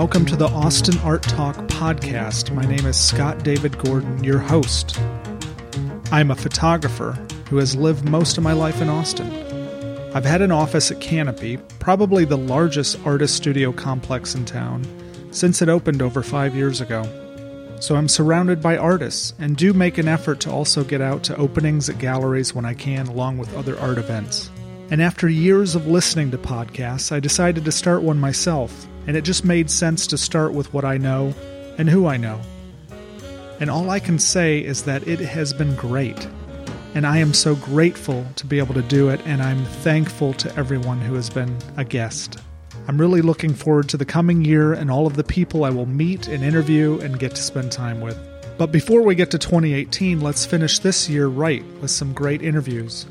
Welcome to the Austin Art Talk podcast. My name is Scott David Gordon, your host. I'm a photographer who has lived most of my life in Austin. I've had an office at Canopy, probably the largest artist studio complex in town, since it opened over five years ago. So I'm surrounded by artists and do make an effort to also get out to openings at galleries when I can, along with other art events. And after years of listening to podcasts, I decided to start one myself, and it just made sense to start with what I know and who I know. And all I can say is that it has been great. And I am so grateful to be able to do it, and I'm thankful to everyone who has been a guest. I'm really looking forward to the coming year and all of the people I will meet and interview and get to spend time with. But before we get to 2018, let's finish this year right with some great interviews.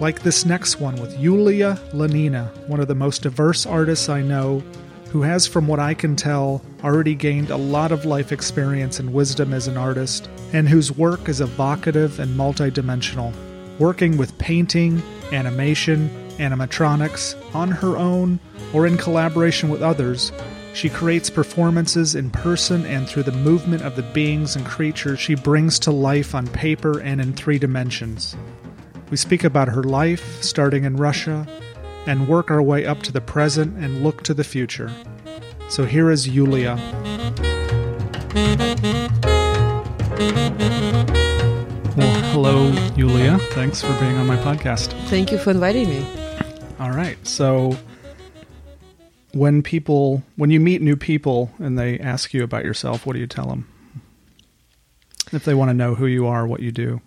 Like this next one with Yuliya Lanina, one of the most diverse artists I know, who has, from what I can tell, already gained a lot of life experience and wisdom as an artist, and whose work is evocative and multidimensional, working with painting, animation, animatronics, on her own, or in collaboration with others. She creates performances in person and through the movement of the beings and creatures she brings to life on paper and in three dimensions. We speak about her life, starting in Russia, and work our way up to the present and look to the future. So here is Yuliya. Well, hello, Yuliya. Thanks for being on my podcast. Thank you for inviting me. All right. So when people when you meet new people and they ask you about yourself, what do you tell them? If they want to know who you are, what you do.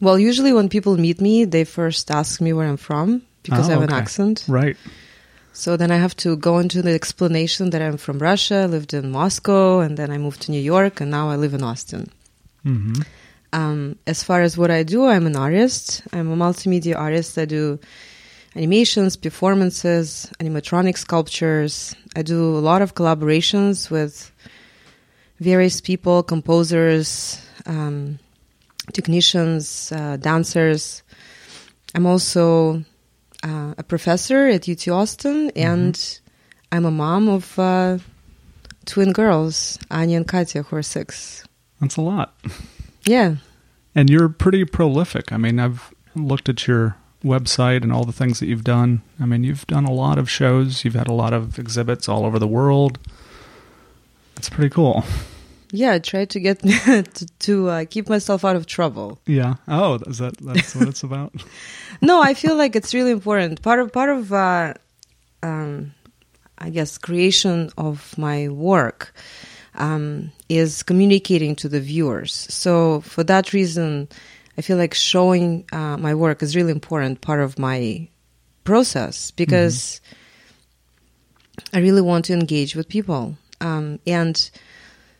Well, usually when people meet me, they first ask me where I'm from because Oh, I have an accent. Right. So then I have to go into the explanation that I'm from Russia, lived in Moscow, and then I moved to New York, and now I live in Austin. Mhm. Um, as far as what I do, I'm an artist. I'm a multimedia artist. I do animations, performances, animatronic sculptures. I do a lot of collaborations with various people, composers, um, technicians, uh, dancers. I'm also uh, a professor at UT Austin, and I'm a mom of uh, twin girls, Anya and Katya, who are six. That's a lot. Yeah. And you're pretty prolific. I mean, I've looked at your website and all the things that you've done. I mean, you've done a lot of shows, you've had a lot of exhibits all over the world. It's pretty cool. Yeah, I try to get to, to uh, keep myself out of trouble. Yeah. Oh, is that that's what it's about? No, I feel like it's really important. Part of part of, uh, um, I guess, creation of my work um, is communicating to the viewers. So for that reason, I feel like showing uh, my work is really important part of my process because I really want to engage with people. Um, and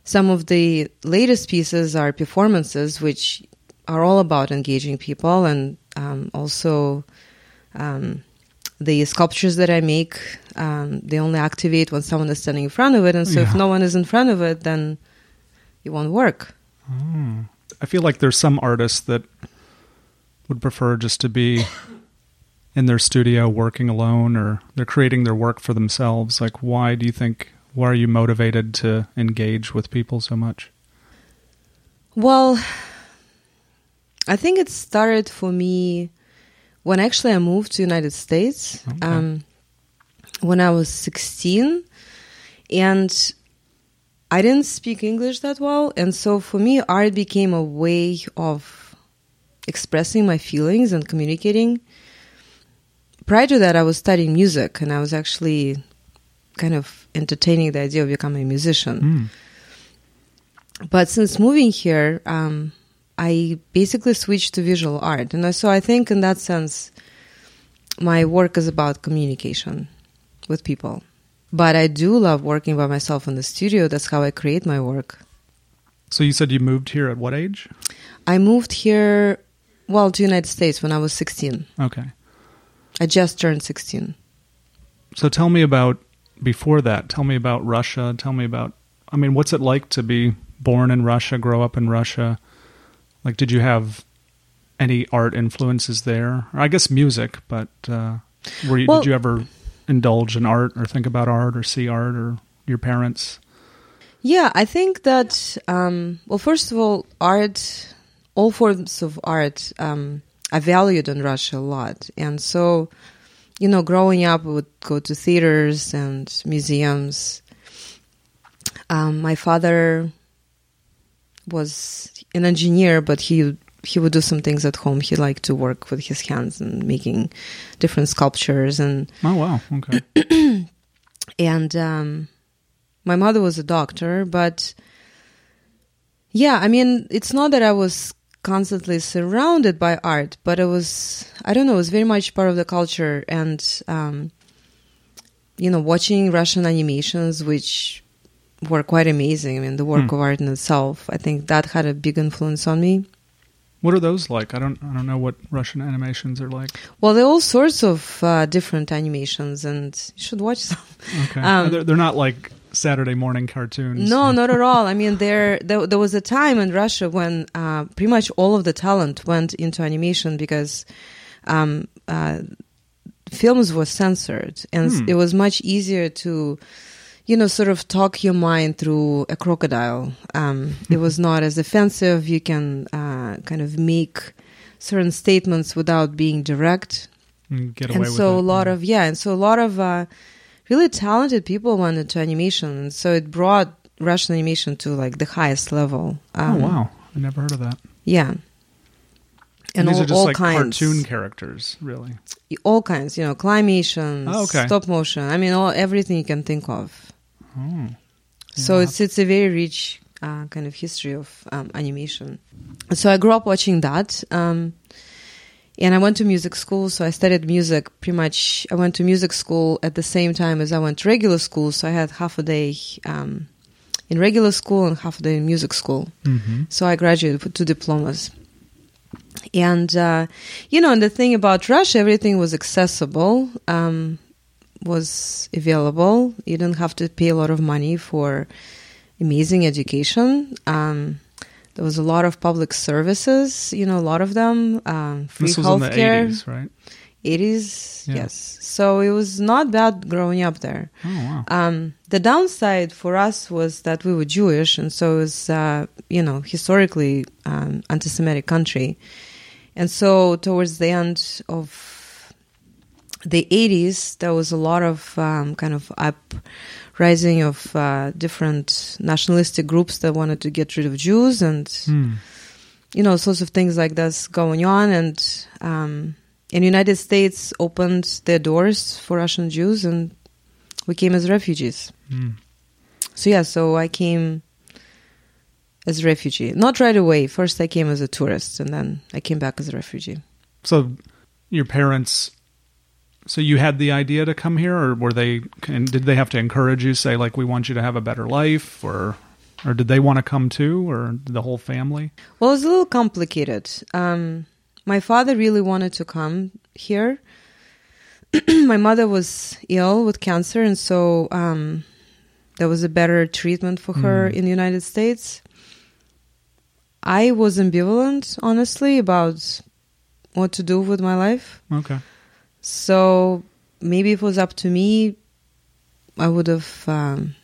some of the latest pieces are performances, which are all about engaging people, and um, also um, the sculptures that I make. Um, they only activate when someone is standing in front of it, and so if no one is in front of it, then it won't work. I feel like there's some artists that would prefer just to be in their studio working alone or they're creating their work for themselves. Like why do you think why are you motivated to engage with people so much? Well, I think it started for me when actually I moved to United States Okay. um, when I was 16, and I didn't speak English that well, and so for me, art became a way of expressing my feelings and communicating. Prior to that, I was studying music, and I was actually kind of entertaining the idea of becoming a musician. Mm. But since moving here, um, I basically switched to visual art. And so I think in that sense, my work is about communication with people. But I do love working by myself in the studio. That's how I create my work. So you said you moved here at what age? I moved here, well, to United States when I was 16. Okay. I just turned 16. So tell me about before that. Tell me about Russia. Tell me about I mean, what's it like to be born in Russia, grow up in Russia? Like did you have any art influences there? Or I guess music, but uh were you, Well- did you ever indulge in art or think about art or see art or your parents? Yeah, I think that, um, well, first of all, art, all forms of art, um, I valued in Russia a lot. And so, you know, growing up, I would go to theaters and museums. Um, my father was an engineer, but he he would do some things at home. He liked to work with his hands and making different sculptures and Oh wow, okay. and um, my mother was a doctor, but yeah, I mean, it's not that I was constantly surrounded by art, but it was I don't know, it was very much part of the culture and um, you know, watching Russian animations, which were quite amazing. I mean, the work Hmm. of art in itself, I think that had a big influence on me. what are those like? I don't I don't know what Russian animations are like. Well, there are all sorts of uh, different animations, and you should watch them. Okay. Um, they're, they're not like Saturday morning cartoons. No, not at all. I mean, there, there there was a time in Russia when uh, pretty much all of the talent went into animation because um, uh, films were censored, and Hmm. it was much easier to, you know, sort of talk your mind through a crocodile. Um, it was not as offensive. You can uh, kind of make certain statements without being direct And get away and with so it. a lot of yeah and so a lot of uh, really talented people went into animation and so it brought russian animation to like the highest level Oh um, wow, I never heard of that. yeah and, these all, are just like kinds cartoon characters, really. all kinds you know claymations Oh, okay. stop motion i mean all everything you can think of Oh. so Yeah. it's it's a very rich uh, kind of history of um, animation. So I grew up watching that, um, and I went to music school. So I studied music pretty much. I went to music school at the same time as I went to regular school. So I had half a day um, in regular school and half a day in music school. hmm So I graduated with two diplomas. And, uh, you know, and the thing about Russia, everything was accessible, um, was available. You didn't have to pay a lot of money for amazing education. Um, there was a lot of public services, you know, a lot of them, um, free This was in the 80s, right? 80s, Yeah. yes. So it was not bad growing up there. Oh wow. Um, the downside for us was that we were Jewish, and so it was, uh, you know, historically um, anti-Semitic country. And so towards the end of the 80s, there was a lot of um, kind of uprising of uh, different nationalistic groups that wanted to get rid of Jews and Hmm. you know, sorts of things like this going on. And um, and United States opened their doors for Russian Jews, and we came as refugees. Hmm. So yeah, so I came as a refugee. Not right away. First, I came as a tourist, and then I came back as a refugee. So your parents so you had the idea to come here or were they and did they have to encourage you say like we want you to have a better life or or did they want to come too or the whole family? Well, it's a little complicated. Um, my father really wanted to come here. my mother was ill with cancer, and so um, there was a better treatment for her Mm. in the United States. I was ambivalent, honestly, about what to do with my life. Okay. So maybe if it was up to me, I would have. Um,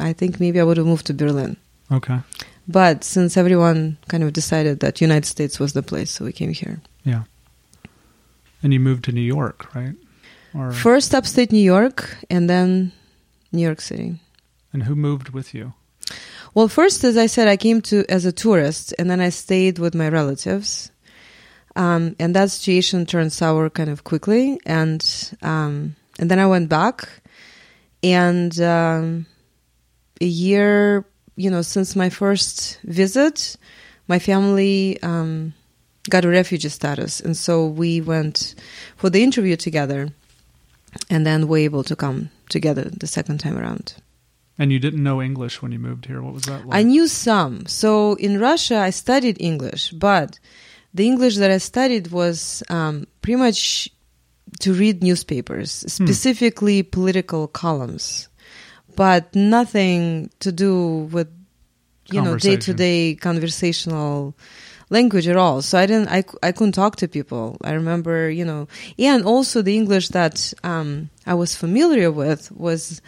I think maybe I would have moved to Berlin. Okay. But since everyone kind of decided that United States was the place, so we came here. Yeah. And you moved to New York, right? Or First upstate New York, and then New York City. and who moved with you? Well, first, as I said, I came to as a tourist, and then I stayed with my relatives. Um, and that situation turned sour kind of quickly, and um, and then I went back, and um, a year, you know, since my first visit, my family um, got a refugee status, and so we went for the interview together, and then we were able to come together the second time around. And you didn't know English when you moved here. What was that like? I knew some. So in Russia, I studied English, but the English that I studied was um, pretty much to read newspapers, specifically political columns, but nothing to do with you know day to day conversational language at all. So I didn't, I, I couldn't talk to people. I remember, you know, and also the English that um, I was familiar with was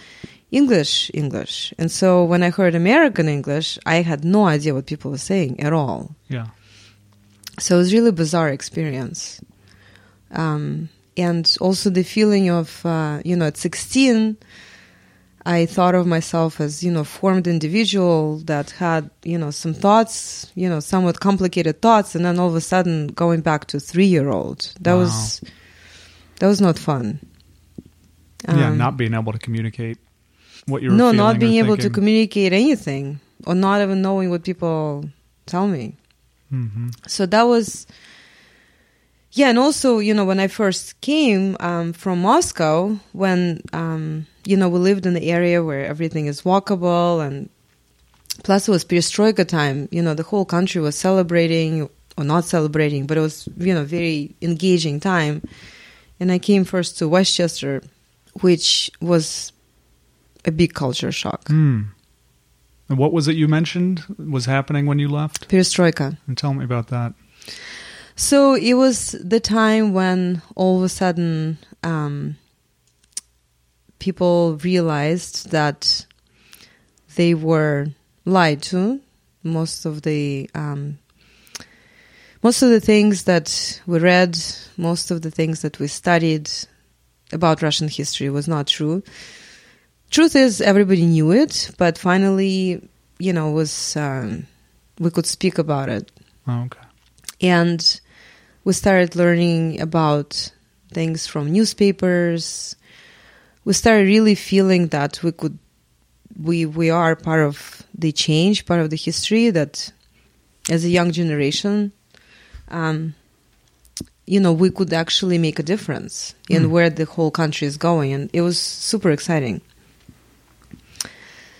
English English. And so when I heard American English, I had no idea what people were saying at all. Yeah. So it was really bizarre experience. Um, and also the feeling of, uh, you know, at 16, I thought of myself as, you know, formed individual that had, you know, some thoughts, you know, somewhat complicated thoughts, and then all of a sudden going back to three year old. That Wow. was that was not fun. yeah, Um, not being able to communicate what you were no, not being able to communicate anything, or not even knowing what people tell me. Mhm. so that was yeah and also you know when i first came um, from moscow when um, you know we lived in the area where everything is walkable and plus it was perestroika time you know the whole country was celebrating or not celebrating but it was you know very engaging time and i came first to westchester which was a big culture shock Hmm. And what was it you mentioned was happening when you left? perestroika And tell me about that. So it was the time when all of a sudden um, people realized that they were lied to. Most of the um, most of the things that we read, most of the things that we studied about Russian history was not true. Truth is, everybody knew it, but finally, you know, was um, we could speak about it Oh, okay. and we started learning about things from newspapers we started really feeling that we could we we are part of the change part of the history that as a young generation um, you know we could actually make a difference in Hmm. where the whole country is going and it was super exciting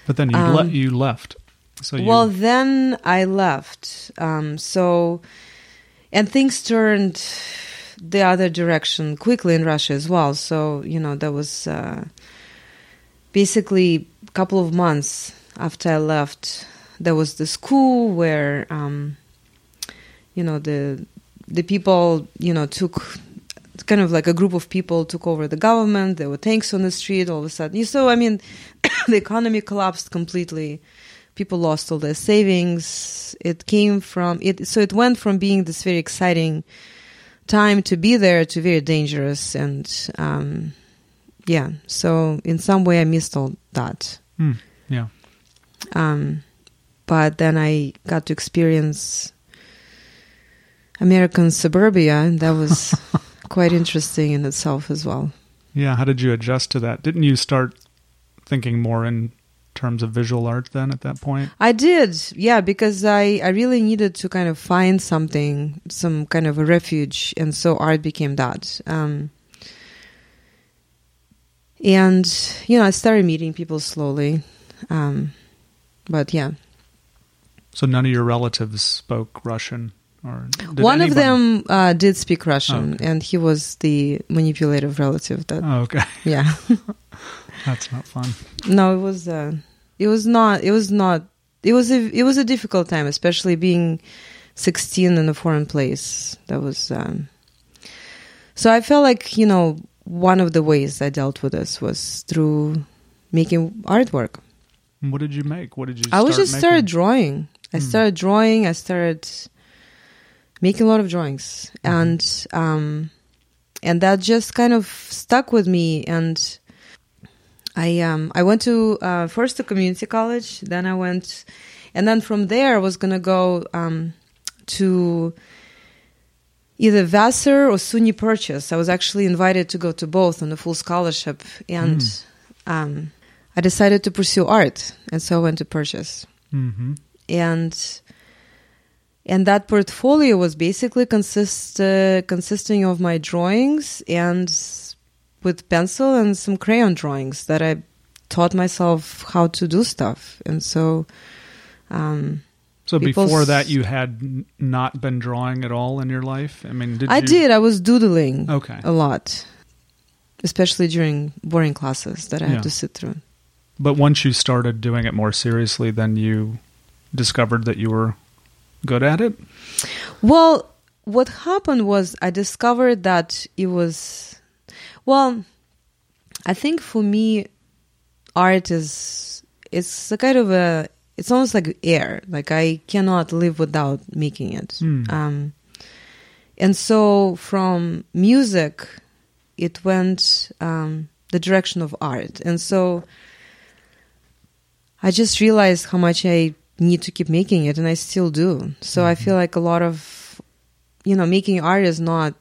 But then you Um, le- you left. So you, well, then I left. Um, so, and things turned the other direction quickly in Russia as well. So, you know, that was uh, basically a couple of months after I left. There was the school where, um, you know, the the people, you know, took kind of like a group of people took over the government. There were tanks on the street all of a sudden. So, I mean, the economy collapsed completely people lost all their savings it came from it so it went from being this very exciting time to be there to very dangerous and um yeah so in some way i missed all that Hmm. yeah. um but then i got to experience american suburbia and that was quite interesting in itself as well Yeah. How did you adjust to that? Didn't you start thinking more in terms of visual art then at that point? I did, yeah, because I, I really needed to kind of find something, some kind of a refuge, and so art became that. Um, and you know, I started meeting people slowly, um, but yeah, So none of your relatives spoke Russian, one of them uh, did speak Russian, Okay. and he was the manipulative relative. That Oh, okay. yeah, That's not fun. no, it was uh, it was not it was not it was a it was a difficult time, especially being sixteen in a foreign place. That was um, so I felt like you know one of the ways I dealt with this was through making artwork. What did you make? What did you? I was just started drawing. I Hmm. started drawing. I started making a lot of drawings, Mhm. and um, and that just kind of stuck with me. And I um, I went to uh, first to community college, then I went, and then from there I was gonna go um, to either Vassar or SUNY Purchase. I was actually invited to go to both on a full scholarship, and um, I decided to pursue art, and so I went to Purchase Mhm. and and that portfolio was basically consist uh, consisting of my drawings and with pencil and some crayon drawings that I taught myself how to do stuff and so um, So before that, you had n- not been drawing at all in your life. I mean, did I you? did I was doodling Okay, a lot especially during boring classes that I Yeah. had to sit through but once you started doing it more seriously, then you discovered that you were good at it. Well, what happened was I discovered that it was, well, I think for me, art is it's a kind of a it's almost like air. Like I cannot live without making it. Mm. Um, and so from music, it went um, the direction of art, and so I just realized how much I need to keep making it, and I still do. So I feel like a lot of, you know, making art is not,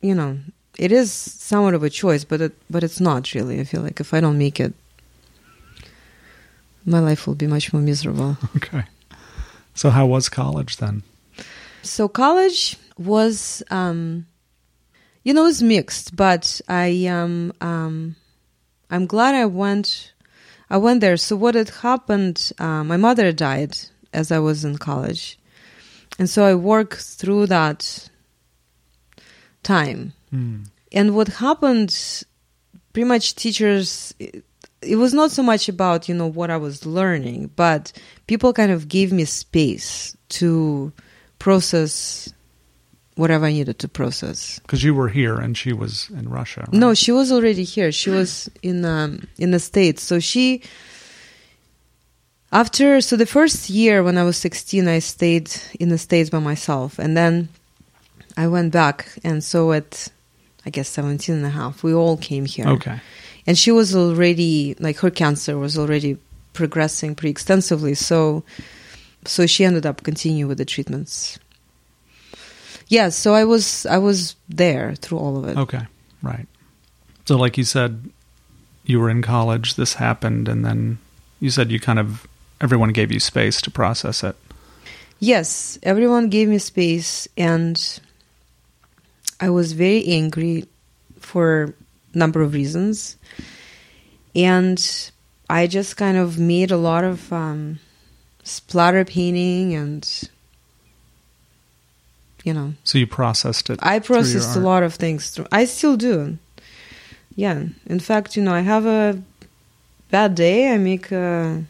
you know, it is somewhat of a choice, but it, but it's not really. I feel like if I don't make it, my life will be much more miserable. Okay. So how was college then? So college was, um, you know, it was mixed, but I um, um, I'm glad I went. I went there. So what had happened? Uh, my mother died as I was in college, and so I worked through that time. Mm. And what happened? Pretty much, teachers. It, it was not so much about you know what I was learning, but people kind of gave me space to process whatever I needed to process. Because you were here and she was in Russia. Right? No, she was already here. She was in um, in the states. So she after so the first year when I was 16 I stayed in the states by myself and then I went back and so at I guess 17 and a half we all came here. Okay. And she was already like her cancer was already progressing pretty extensively so so she ended up continuing with the treatments. Yeah, so I was I was there through all of it. Okay. Right. So like you said you were in college this happened and then you said you kind of everyone gave you space to process it. Yes, everyone gave me space, and I was very angry for a number of reasons. And I just kind of made a lot of um, splatter painting and, you know. So you processed it. I processed a lot of things. Through, I still do. Yeah. In fact, you know, I have a bad day, I make a,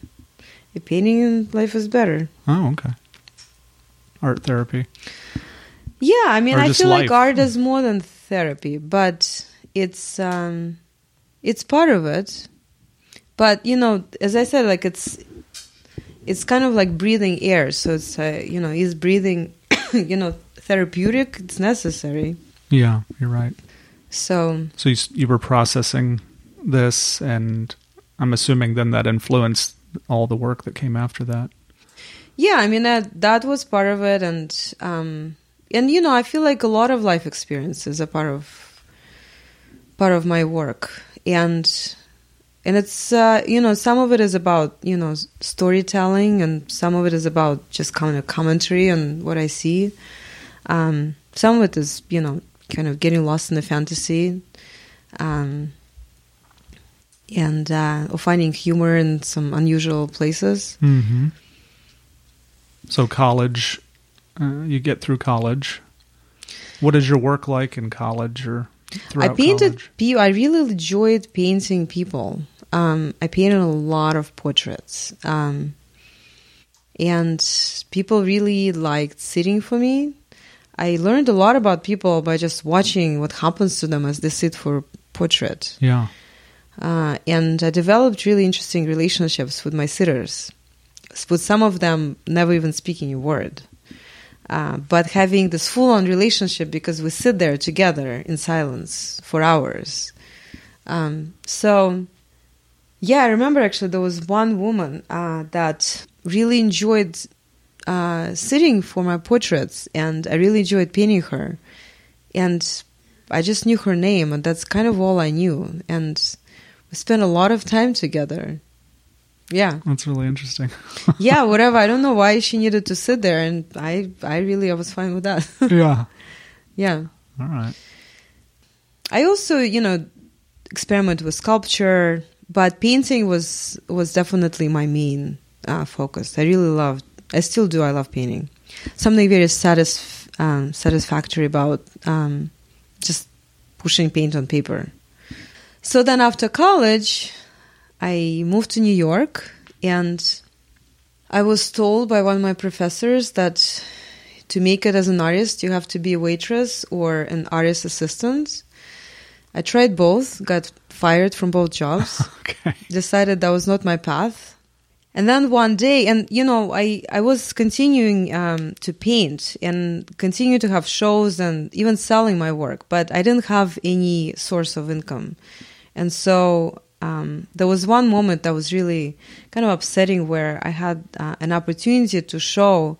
a painting, and life is better. Oh, okay. Art therapy. Yeah, I mean, Or I feel life. like art is more than therapy, but it's um, it's part of it. But you know, as I said, like it's it's kind of like breathing air. So it's uh, you know, is breathing, you know, therapeutic. It's necessary. Yeah, you're right. So So you you were processing this, and I'm assuming then that influenced all the work that came after that. yeah, I mean that that was part of it, and um, and you know, I feel like a lot of life experiences are part of part of my work, and and it's uh, you know some of it is about you know storytelling, and some of it is about just kind of commentary on what I see. Um, some of it is you know kind of getting lost in the fantasy, um, and uh, or finding humor in some unusual places. Mm-hmm. So college, uh, you get through college. What is your work like in college or throughout I painted people. I really enjoyed painting people. Um, I painted a lot of portraits, um, and people really liked sitting for me. I learned a lot about people by just watching what happens to them as they sit for a portrait. Yeah. Uh, and I developed really interesting relationships with my sitters. With some of them, never even speaking a word, uh, but having this full-on relationship because we sit there together in silence for hours. Um, so, yeah, I remember actually there was one woman uh, that really enjoyed uh, sitting for my portraits, and I really enjoyed painting her. And I just knew her name, and that's kind of all I knew. And we spent a lot of time together. Yeah, That's really interesting. yeah, whatever. I don't know why she needed to sit there, and I, I really, I was fine with that. yeah. yeah. All right. I also, you know, experiment with sculpture, but painting was was definitely my main uh, focus. I really loved. I still do. I love painting. Something very satisf- um, satisfactory about um, just pushing paint on paper. So then, after college, I moved to New York, and I was told by one of my professors that to make it as an artist, you have to be a waitress or an artist assistant. I tried both, got fired from both jobs, Okay. decided that was not my path. And then one day, and you know, I, I was continuing um, to paint and continue to have shows and even selling my work, but I didn't have any source of income. And so um, there was one moment that was really kind of upsetting where I had uh, an opportunity to show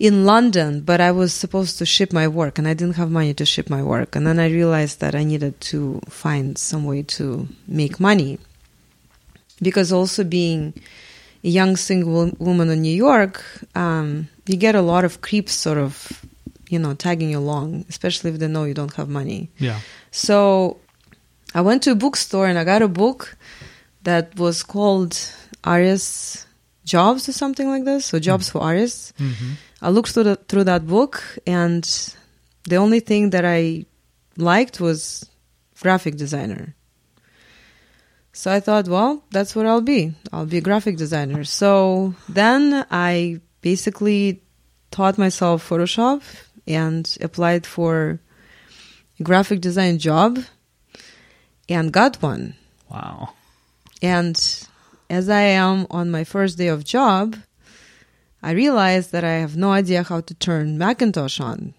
in London, but I was supposed to ship my work and I didn't have money to ship my work. And then I realized that I needed to find some way to make money. Because also being a young single woman in New York, um, you get a lot of creeps sort of, you know, tagging you along, especially if they know you don't have money. Yeah. So I went to a bookstore and I got a book that was called Artists Jobs or something like this. So Jobs for Artists. hmm I looked through, the, through that book and the only thing that I liked was graphic designer. So I thought, well, that's what I'll be. I'll be a graphic designer. So then I basically taught myself Photoshop and applied for a graphic design job and got one. Wow. And as I am on my first day of job, I realized that I have no idea how to turn Macintosh on.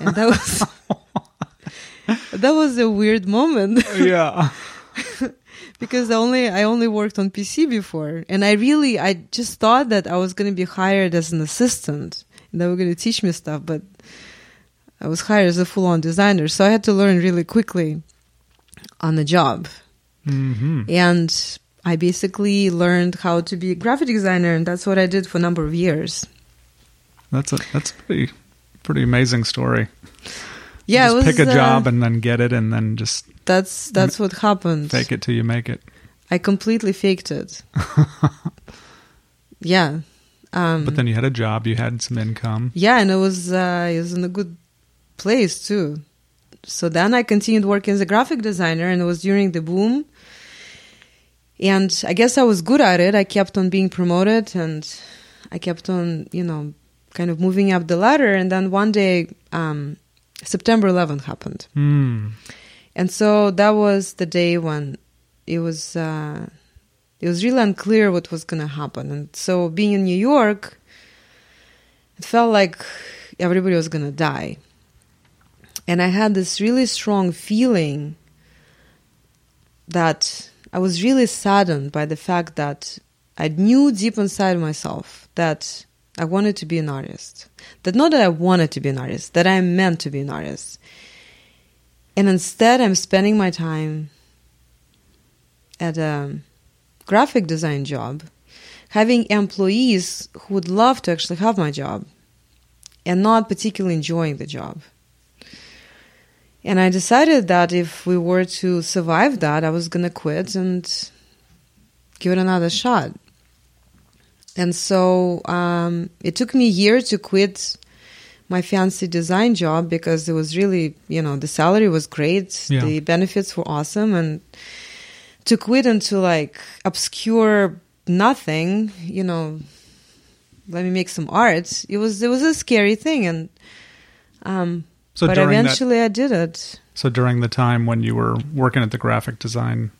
And that was that was a weird moment yeah. because I only I only worked on PC before. And I really I just thought that I was going to be hired as an assistant. And they were going to teach me stuff but I was hired as a full-on designer. So I had to learn really quickly on the job. Hmm and I basically learned how to be a graphic designer, and that's what I did for a number of years. That's a that's pretty pretty amazing story. Yeah, just it was, pick a uh, job and then get it, and then just That's that's what happened. fake it till you make it. I completely faked it. yeah, um, But then you had a job, you had some income. yeah, and it was uh, it was in a good place too. So then I continued working as a graphic designer, and it was during the boom. And I guess I was good at it. I kept on being promoted, and I kept on, you know, kind of moving up the ladder. And then one day, um, September 11th happened, Hmm. and so that was the day when it was uh, it was really unclear what was going to happen. And so, being in New York, it felt like everybody was going to die. And I had this really strong feeling that I was really saddened by the fact that I knew deep inside myself that I wanted to be an artist. That not that I wanted to be an artist, that I meant to be an artist. And instead, I'm spending my time at a graphic design job, having employees who would love to actually have my job and not particularly enjoying the job. And I decided that if we were to survive that, I was going to quit and give it another shot. And so um, it took me a year to quit my fancy design job because it was really, you know, the salary was great, Yeah. the benefits were awesome, and to quit into like obscure nothing, you know, let me make some art. It was it was a scary thing, and um, So but during that, eventually I did it. so during the time when you were working at the graphic design,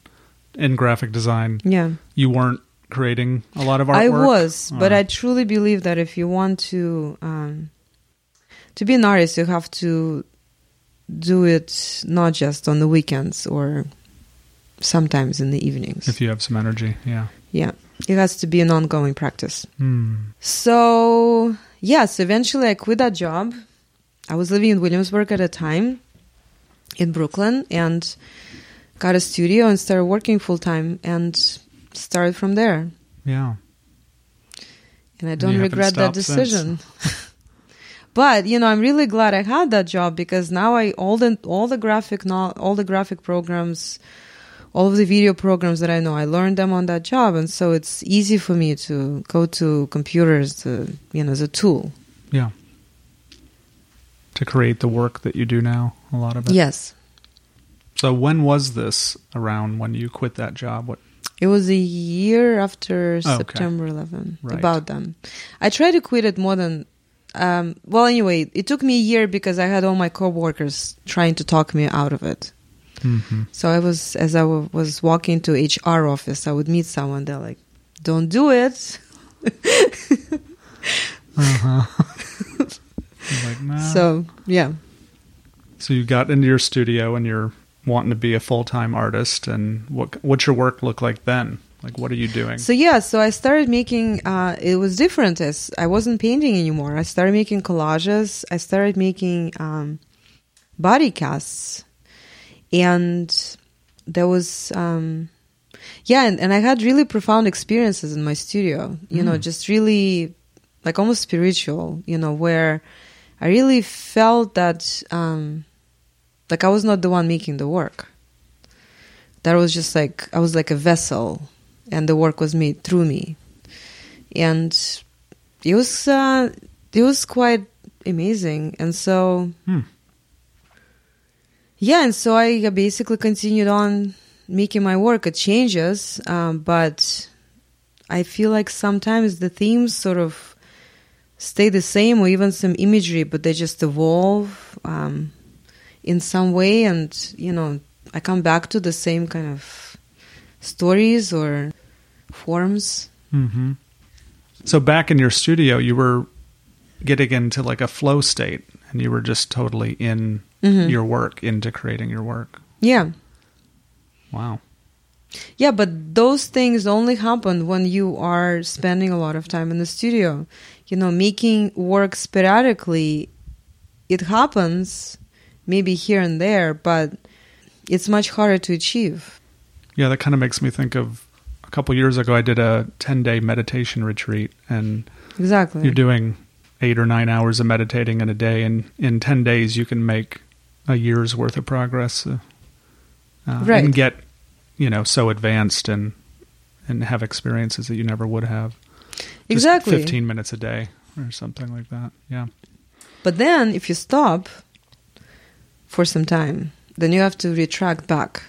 in graphic design, Yeah. you weren't creating a lot of artwork. I was, but Uh, I truly believe that if you want to um, to be an artist, you have to do it not just on the weekends or sometimes in the evenings. if you have some energy, yeah. yeah, it has to be an ongoing practice. Hmm. So yes, eventually I quit that job. I was living in Williamsburg at a time in Brooklyn and got a studio and started working full time and started from there. Yeah. and I don't haven't regret that decision. but you know, I'm really glad I had that job because now I all the all the graphic no, all the graphic programs, all of the video programs that I know, I learned them on that job, and so it's easy for me to go to computers to you know as a tool. Yeah. To create the work that you do now, a lot of it. Yes, So when was this around when you quit that job? What it was a year after Oh, okay. September 11, Right. about then. I tried to quit it more than um, well, anyway, it took me a year because I had all my coworkers trying to talk me out of it. Mm-hmm. So I was, as I w- was walking to HR office, I would meet someone. They're like, "Don't do it." Uh-huh. like, nah. So yeah, So you got into your studio and you're wanting to be a full time artist. And what what's your work look like then? Like, what are you doing? so yeah, so I started making. Uh, it was different as I wasn't painting anymore. I started making collages. I started making um, body casts, and there was. Um, yeah, and, and I had really profound experiences in my studio. You know, Mm. just really like almost spiritual. You know, where I really felt that um, like I was not the one making the work. That was just like I was like a vessel, and the work was made through me, and it was uh, it was quite amazing. And so Hmm. yeah, and so I basically continued on making my work. It changes, um, but I feel like sometimes the themes sort of stay the same, or even some imagery, but they just evolve um, in some way. And you know, I come back to the same kind of stories or forms. Mm-hmm. So back in your studio, you were getting into like a flow state, and you were just totally in Mhm. your work, into creating your work. Yeah. Wow. Yeah, but those things only happen when you are spending a lot of time in the studio. You know, making work sporadically, it happens maybe here and there, but it's much harder to achieve. Yeah, that kind of makes me think of a couple years ago. I did a ten day meditation retreat, and Exactly. you're doing eight or nine hours of meditating in a day, and in ten days you can make a year's worth of progress, uh, uh, Right. and get you know so advanced and and have experiences that you never would have. Just Exactly. fifteen minutes a day or something like that. Yeah. But then if you stop for some time, then you have to retract back.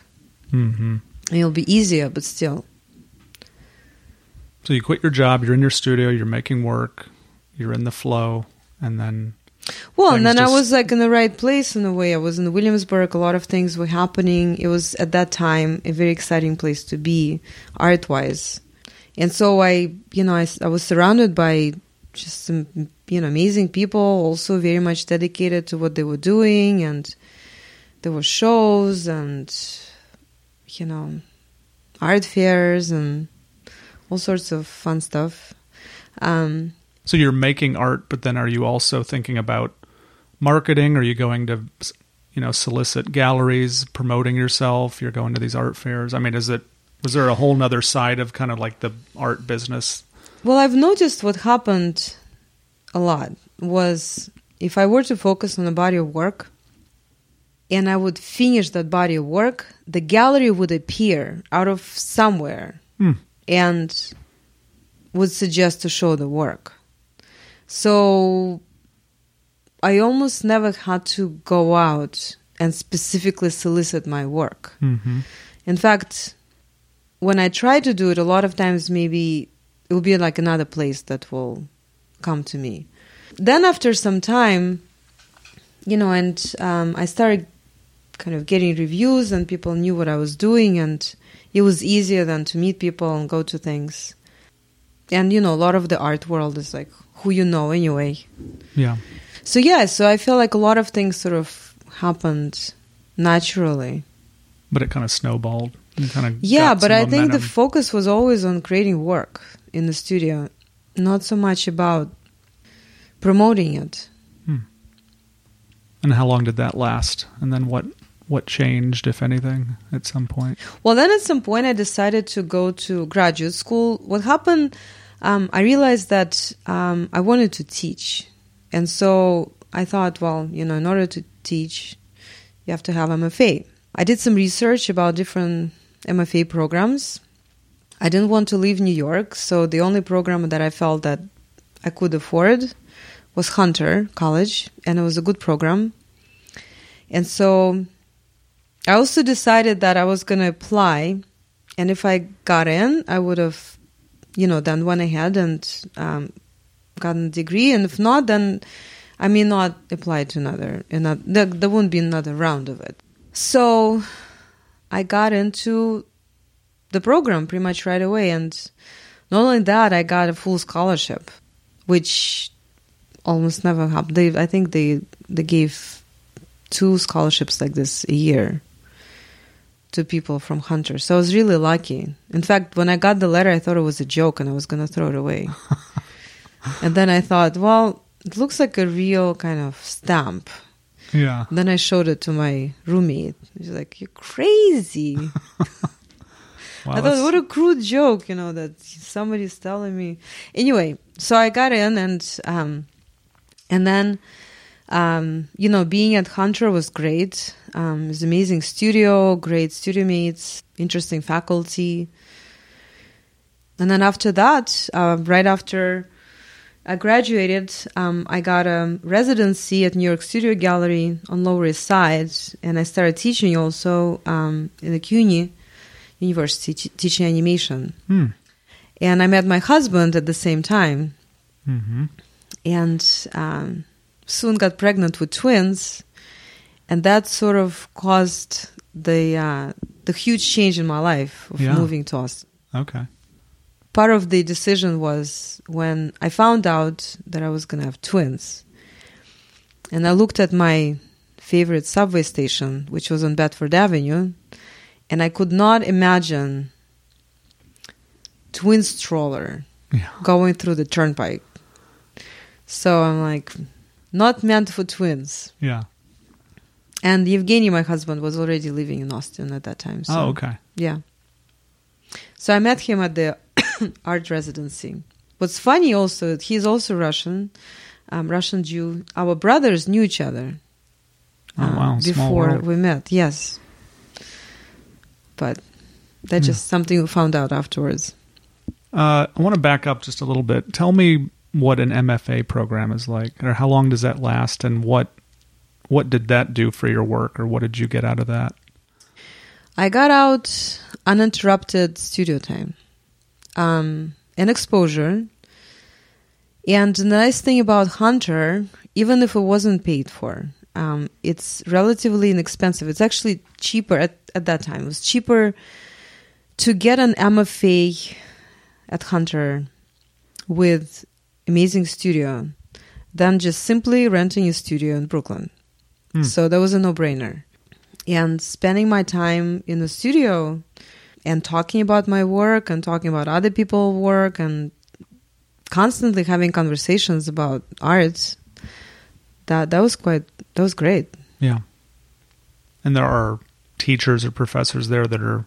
hmm And it'll be easier, but still. So you quit your job, you're in your studio, you're making work, you're in the flow, and then Well, and then I was like in the right place in a way. I was in Williamsburg. A lot of things were happening. It was at that time a very exciting place to be, art wise. And so I, you know, I, I was surrounded by just some, you know, amazing people, also very much dedicated to what they were doing. And there were shows and, you know, art fairs and all sorts of fun stuff. Um, so you're making art, but then are you also thinking about marketing? Are you going to you know solicit galleries, promoting yourself? You're going to these art fairs. I mean, is it was there a whole nother side of kind of like the art business? Well, I've noticed what happened a lot was if I were to focus on a body of work and I would finish that body of work, the gallery would appear out of somewhere Hmm. and would suggest to show the work. So I almost never had to go out and specifically solicit my work. Mm-hmm. In fact, when I try to do it, a lot of times maybe it will be like another place that will come to me. Then after some time, you know, and um, I started kind of getting reviews, and people knew what I was doing, and it was easier than to meet people and go to things. And you know, a lot of the art world is like who you know anyway. Yeah. So yeah, so I feel like a lot of things sort of happened naturally. But it kind of snowballed. And kind of Yeah, but I think the focus was always on creating work in the studio, not so much about promoting it. Hmm. and how long did that last? And then what what changed, if anything, at some point? Well, then at some point I decided to go to graduate school. What happened, um, I realized that um, I wanted to teach. And so I thought, well, you know, in order to teach, you have to have MFA. I did some research about different MFA programs. I didn't want to leave New York, so the only program that I felt that I could afford was Hunter College, and it was a good program. And so I also decided that I was going to apply, and if I got in, I would have, you know, then went ahead and um, gotten a degree, and if not, then I may not apply to another. another there, there won't be another round of it. So I got into the program pretty much right away, and not only that, I got a full scholarship, which almost never happened. They, I think they they gave two scholarships like this a year to people from Hunter. So I was really lucky. In fact, when I got the letter, I thought it was a joke and I was going to throw it away. and then I thought, well, it looks like a real kind of stamp. Yeah. Then I showed it to my roommate. She's like, "You're crazy." Wow, I thought, that's- what a crude joke, you know, that somebody's telling me. Anyway, so I got in, and um, and then, um, you know, being at Hunter was great. Um, it was amazing studio, great studio mates, interesting faculty. And then after that, uh, right after I graduated, um, I got a residency at New York Studio Gallery on Lower East Side, and I started teaching also um, in the CUNY University, t- teaching animation. Hmm. And I met my husband at the same time, Mhm. and um, soon got pregnant with twins, and that sort of caused the uh, the huge change in my life of Yeah. moving to Austin. Okay. Part of the decision was when I found out that I was going to have twins, and I looked at my favorite subway station, which was on Bedford Avenue, and I could not imagine twin stroller Yeah. going through the turnpike. So I'm like, not meant for twins. Yeah. And Evgeny, my husband, was already living in Austin at that time. So, oh, okay. Yeah. So I met him at the art residency. What's funny also, he's also Russian, um, Russian Jew. Our brothers knew each other Oh, wow. Small before we met. Yes, but that's Hmm. just something we found out afterwards. Uh, I want to back up just a little bit. Tell me what an MFA program is like, or how long does that last, and what what did that do for your work, or what did you get out of that? I got out uninterrupted studio time um, and exposure. And the nice thing about Hunter, even if it wasn't paid for, um, it's relatively inexpensive. It's actually cheaper at, at that time. It was cheaper to get an MFA at Hunter with amazing studio than just simply renting a studio in Brooklyn. Hmm. So that was a no brainer. And spending my time in the studio and talking about my work and talking about other people's work and constantly having conversations about art that that was quite that was great Yeah. And there are teachers or professors there that are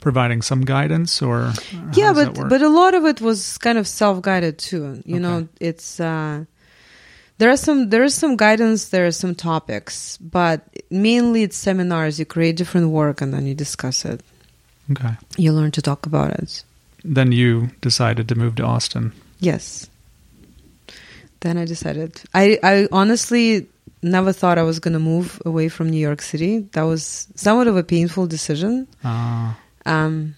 providing some guidance, or yeah but but a lot of it was kind of self-guided too you know it's uh there are some there is some guidance there are some topics but mainly it's seminars. You create different work and then you discuss it. Okay. you learn to talk about it. Then you decided to move to Austin. yes. Then i decided i i honestly never thought i was going to move away from new york city. That was somewhat of a painful decision. Ah, Um,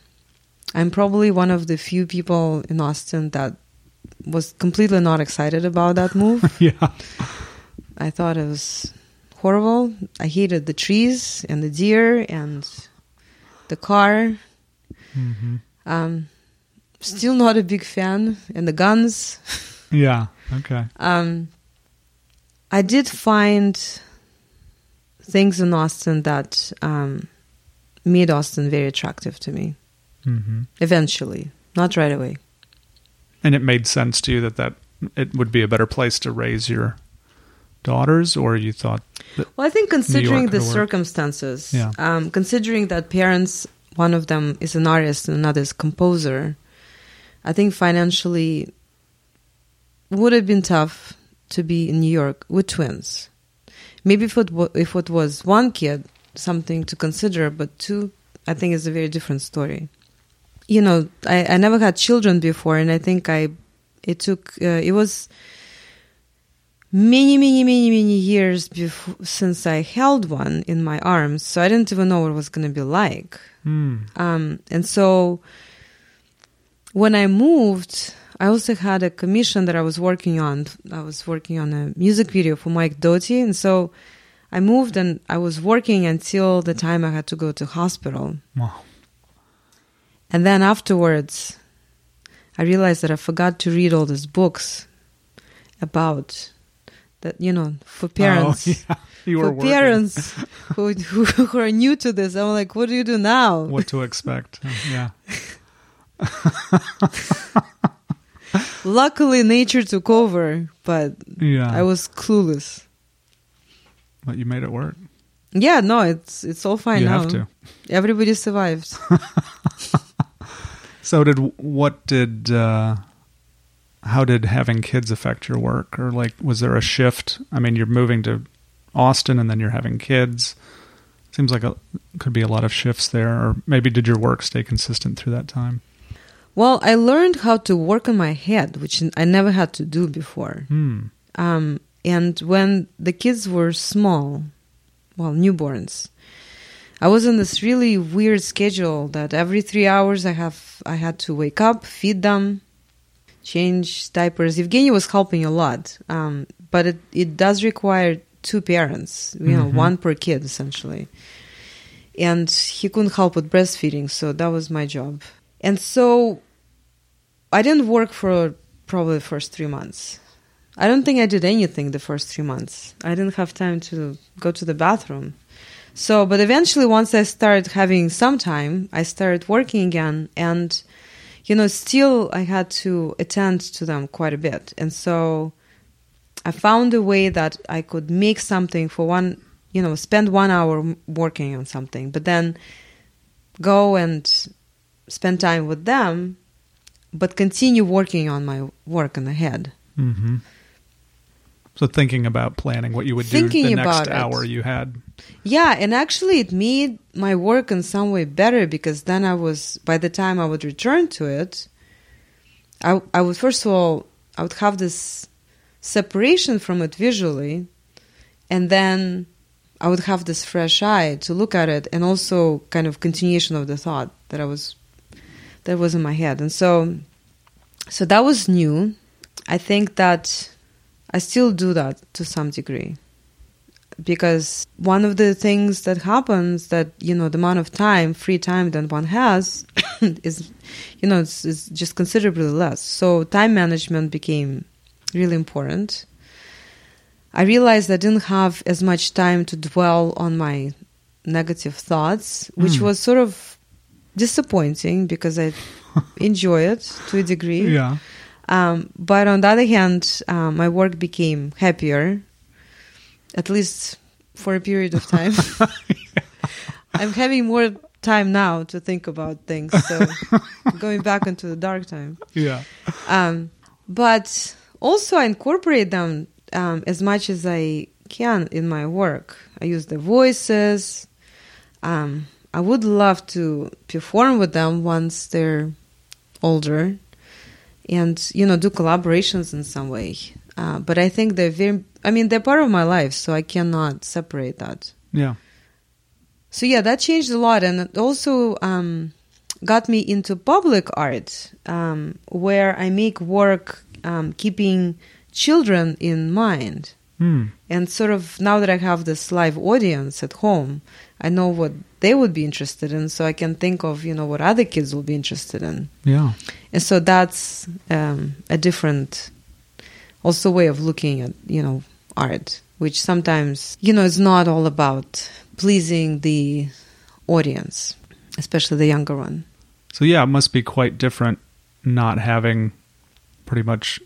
I'm probably one of the few people in Austin that was completely not excited about that move. yeah. I thought it was horrible. I hated the trees and the deer and the car. hmm Um, still not a big fan, and the guns. Yeah. Okay. Um, I did find things in Austin that um, made Austin very attractive to me. hmm Eventually, not right away. And it made sense to you that that it would be a better place to raise your daughters, or you thought Well, I think considering the circumstances, Yeah. um, considering that parents, one of them is an artist and another is composer, I think financially would have been tough to be in New York with twins. Maybe if it, wa- if it was one kid, something to consider, but two, I think is a very different story. You know, I, I never had children before, and I think I, it took, uh, it was many, many, many, many years before since I held one in my arms, so I didn't even know what it was going to be like. hmm, Um, and so when I moved, I also had a commission that I was working on. I was working on a music video for Mike Doughty, and so I moved and I was working until the time I had to go to hospital. Wow. And then afterwards, I realized that I forgot to read all these books about that, you know, for oh, parents. Oh, yeah. For parents who, who who are new to this, I'm like, what do you do now? What to expect? yeah. Luckily, nature took over, but Yeah. I was clueless. But you made it work. Yeah, no, it's it's all fine you now. have to. Everybody survived. So did what did uh how did having kids affect your work or like was there a shift? I mean, you're moving to Austin and then you're having kids. Seems like a could be a lot of shifts there or maybe did your work stay consistent through that time? well, I learned how to work on my head, which I never had to do before. Hmm. Um, and when the kids were small, well, newborns, I was on this really weird schedule that every three hours I have I had to wake up, feed them, change diapers. Evgeny was helping a lot, um, but it, it does require two parents, you know, Mhm. one per kid essentially. And he couldn't help with breastfeeding, so that was my job. And so I didn't work for probably the first three months. I don't think I did anything the first three months. I didn't have time to go to the bathroom. So, but eventually, once I started having some time, I started working again. And, you know, still I had to attend to them quite a bit. And so I found a way that I could make something for one, you know, spend one hour working on something, but then go and spend time with them, but continue working on my work in the head. Mhm. So thinking about planning what you would Thinking do the next about it. hour you had. Yeah, and actually, it made my work in some way better because then I was, by the time I would return to it, I, I would, first of all, I would have this separation from it visually, and then I would have this fresh eye to look at it, and also kind of continuation of the thought that I was, that was in my head. And so, so that was new. I think that I still do that to some degree because one of the things that happens that you know the amount of time free time that one has is you know it's, it's just considerably less so time management became really important i realized i didn't have as much time to dwell on my negative thoughts which Mm. was sort of disappointing because i enjoy it to a degree Yeah. Um, but on the other hand, um, my work became happier, at least for a period of time. I'm having more time now to think about things, so going back into the dark time. Yeah. Um, but also, I incorporate them um, as much as I can in my work. I use the voices. Um, I would love to perform with them once they're older, and you know, do collaborations in some way. Uh, but I think they're very. I mean, they're part of my life, so I cannot separate that. Yeah. So yeah, that changed a lot, and it also um, got me into public art, um, where I make work um, keeping children in mind. Hmm. And sort of now that I have this live audience at home, I know what they would be interested in, so I can think of you know what other kids will be interested in, Yeah. and so that's um, a different, also way of looking at you know art, which sometimes you know is not all about pleasing the audience, especially the younger one. So yeah, it must be quite different not having pretty much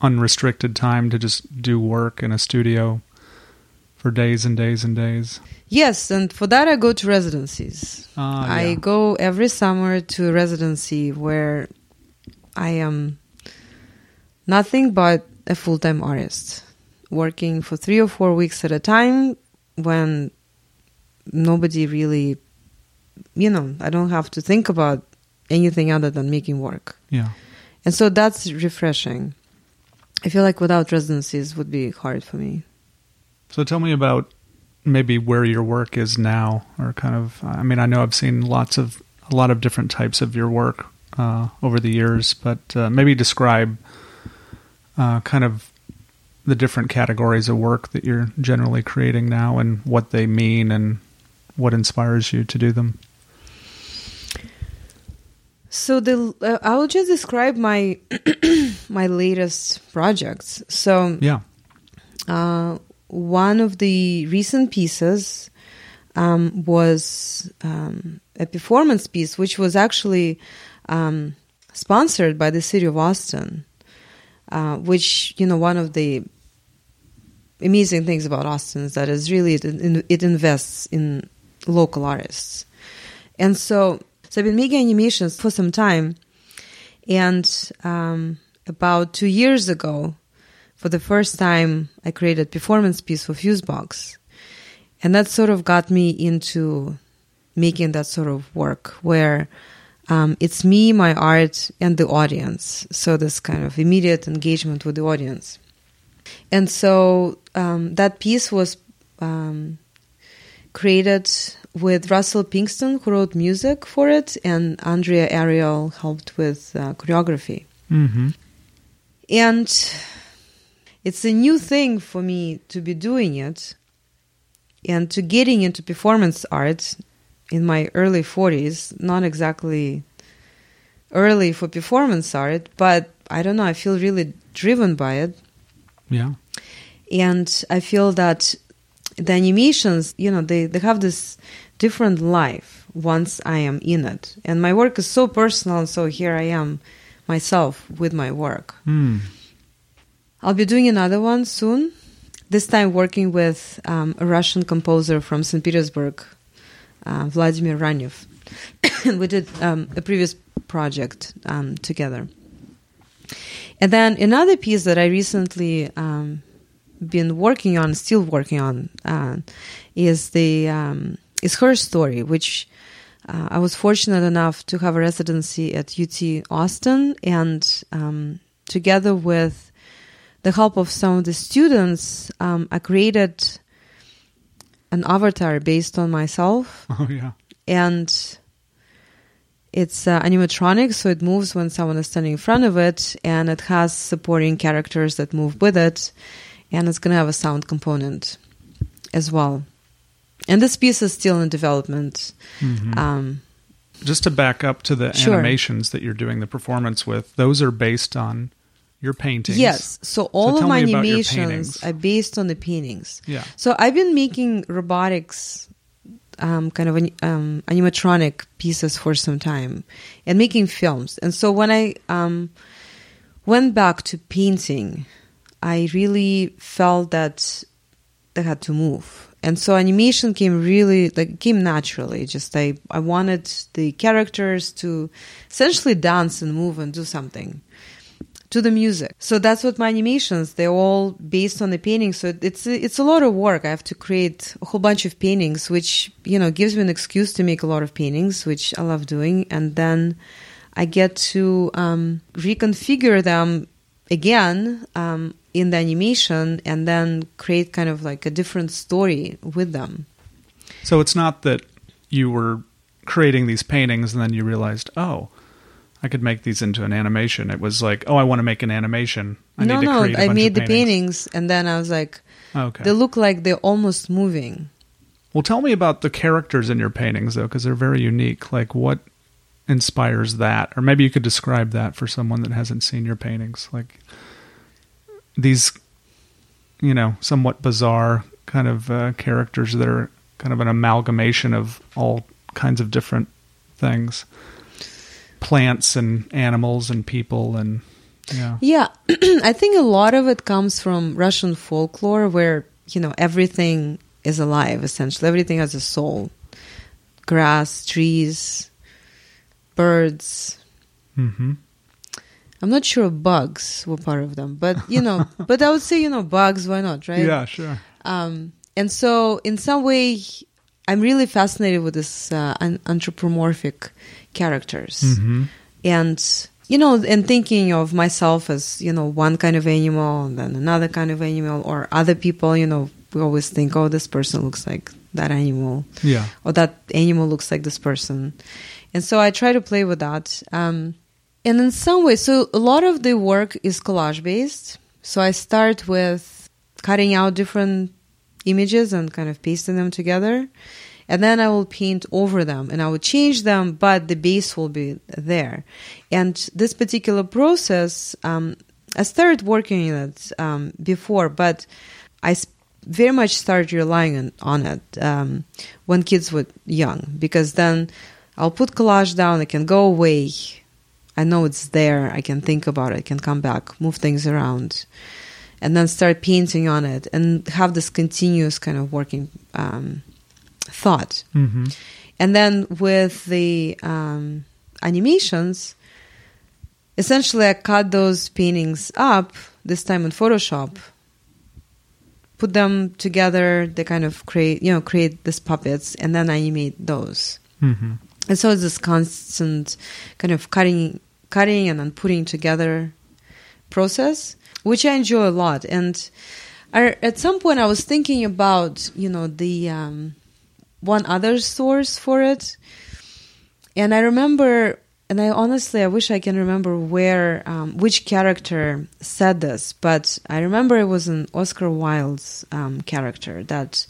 unrestricted time to just do work in a studio for days and days and days. Yes, and for that I go to residencies. Ah, I yeah. go every summer to a residency where I am nothing but a full time artist, working for three or four weeks at a time when nobody really, you know, I don't have to think about anything other than making work. Yeah. And so that's refreshing. I feel like without residencies would be hard for me. So tell me about maybe where your work is now or kind of I mean I know I've seen lots of a lot of different types of your work uh, over the years, but uh, maybe describe uh, kind of the different categories of work that you're generally creating now and what they mean and what inspires you to do them. So the uh, I will just describe my my latest projects. So Yeah. uh, one of the recent pieces um, was um, a performance piece, which was actually um, sponsored by the city of Austin. Uh, which you know, one of the amazing things about Austin is that it's really it, it invests in local artists, and so so I've been making animations for some time, and um, about two years ago, for the first time, I created performance piece for Fusebox, and that sort of got me into making that sort of work where um, it's me, my art, and the audience. So this kind of immediate engagement with the audience, and so um, that piece was um, created with Russell Pinkston, who wrote music for it, and Andrea Ariel helped with uh, choreography. Mm-hmm. And it's a new thing for me to be doing it and to getting into performance art in my early 40s, not exactly early for performance art, but I don't know, I feel really driven by it. Yeah. And I feel that the animations, you know, they, they have this different life once I am in it. And my work is so personal, and so here I am myself with my work. Mm. I'll be doing another one soon, this time working with um, a Russian composer from St. Petersburg, uh, Vladimir Rannev. we did um, a previous project um, together. And then another piece that I recently um, been working on, still working on, uh, is the um, is her story, which uh, I was fortunate enough to have a residency at UT Austin, and um, together with the help of some of the students, um, I created an avatar based on myself, Oh yeah. and it's uh, animatronic, so it moves when someone is standing in front of it, and it has supporting characters that move with it, and it's going to have a sound component as well. And this piece is still in development. Mhm. Um, Just to back up to the Sure. animations that you're doing the performance with, those are based on your paintings. yes, so all tell of my me about your animations are based on the paintings. Yeah. So I've been making robotics, um, kind of an, um, animatronic pieces for some time, and making films. And so when I um, went back to painting, I really felt that they had to move. And so animation came really like came naturally. Just I I wanted the characters to essentially dance and move and do something to the music. So that's what my animations. They're all based on the paintings. So it's it's a lot of work. I have to create a whole bunch of paintings, which you know gives me an excuse to make a lot of paintings, which I love doing, and then I get to um, reconfigure them again um, in the animation, and then create kind of like a different story with them. So it's not that you were creating these paintings and then you realized, oh, I could make these into an animation. It was like, oh, I want to make an animation. I no, need to no, I made the paintings, and then I was like, oh, Okay. they look like they're almost moving. well, tell me about the characters in your paintings, though, because they're very unique. Like, what inspires that? Or maybe you could describe that for someone that hasn't seen your paintings. Like, these, you know, somewhat bizarre kind of uh, characters that are kind of an amalgamation of all kinds of different things plants and animals and people and yeah Yeah, I think a lot of it comes from Russian folklore where, you know, everything is alive essentially. Everything has a soul. Grass, trees, birds. hmm I'm not sure bugs were part of them, but you know, but I would say, you know, bugs, why not, right? yeah sure Um, and so, in some way, I'm really fascinated with this uh, anthropomorphic characters, hmm and you know, and thinking of myself as you know one kind of animal and then another kind of animal, or other people. You know, we always think, oh, this person looks like that animal, yeah or that animal looks like this person, And so I try to play with that. Um, and in some ways, so a lot of the work is collage based. So I start with cutting out different images and kind of pasting them together. And then I will paint over them and I will change them, but the base will be there. And this particular process, um, I started working on it um, before, but I very much started relying on, on it um, when kids were young because then I'll put collage down, it can go away. I know it's there, I can think about it, I can come back, move things around, and then start painting on it and have this continuous kind of working um, thought. Mm-hmm. And then with the um, animations, essentially I cut those paintings up, this time in Photoshop, put them together, they kind of create, you know, create these puppets and then animate those. Mm-hmm. And so it's this constant kind of cutting, cutting and then putting together process, which I enjoy a lot. And I, at some point, I was thinking about, you know, the um, one other source for it, and I remember, and I honestly, I wish I can remember where, um, which character said this, but I remember it was an Oscar Wilde's um, character that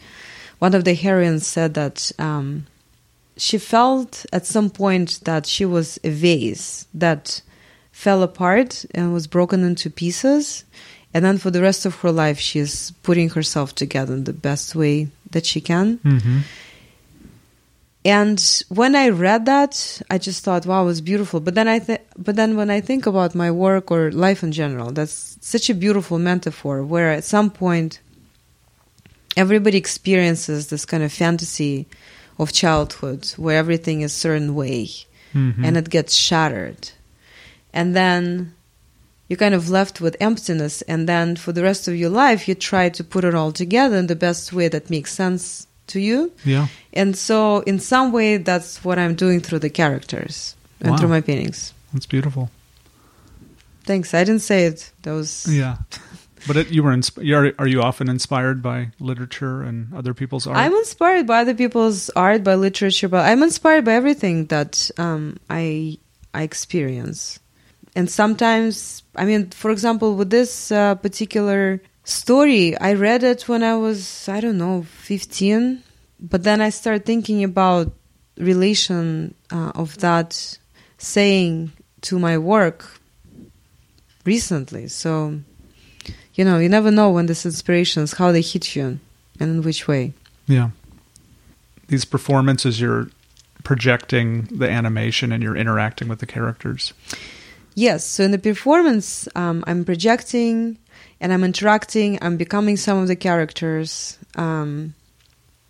one of the heroines said that. She felt at some point that she was a vase that fell apart and was broken into pieces. And then for the rest of her life, she's putting herself together in the best way that she can. Mm-hmm. And when I read that, I just thought, "Wow, it was beautiful." But then I, th- but then when I think about my work or life in general, that's such a beautiful metaphor. Where at some point, everybody experiences this kind of fantasy of childhood where everything is certain way Mm-hmm. and it gets shattered and then you're kind of left with emptiness and then for the rest of your life you try to put it all together in the best way that makes sense to you yeah. and so in some way that's what i'm doing through the characters and Wow. through my paintings That's beautiful. thanks i didn't say it that was Yeah. But it, you were insp- you're, are you often inspired by literature and other people's art? I'm inspired by other people's art, by literature, but I'm inspired by everything that um, I I experience. And sometimes, I mean, for example, with this uh, particular story, I read it when I was I don't know 15, but then I started thinking about relation uh, of that saying to my work recently. So, you know, you never know when these inspirations how they hit you and in which way. yeah. These performances, you're projecting the animation and you're interacting with the characters. Yes, so in the performance, um, I'm projecting and I'm interacting. I'm becoming some of the characters. Um,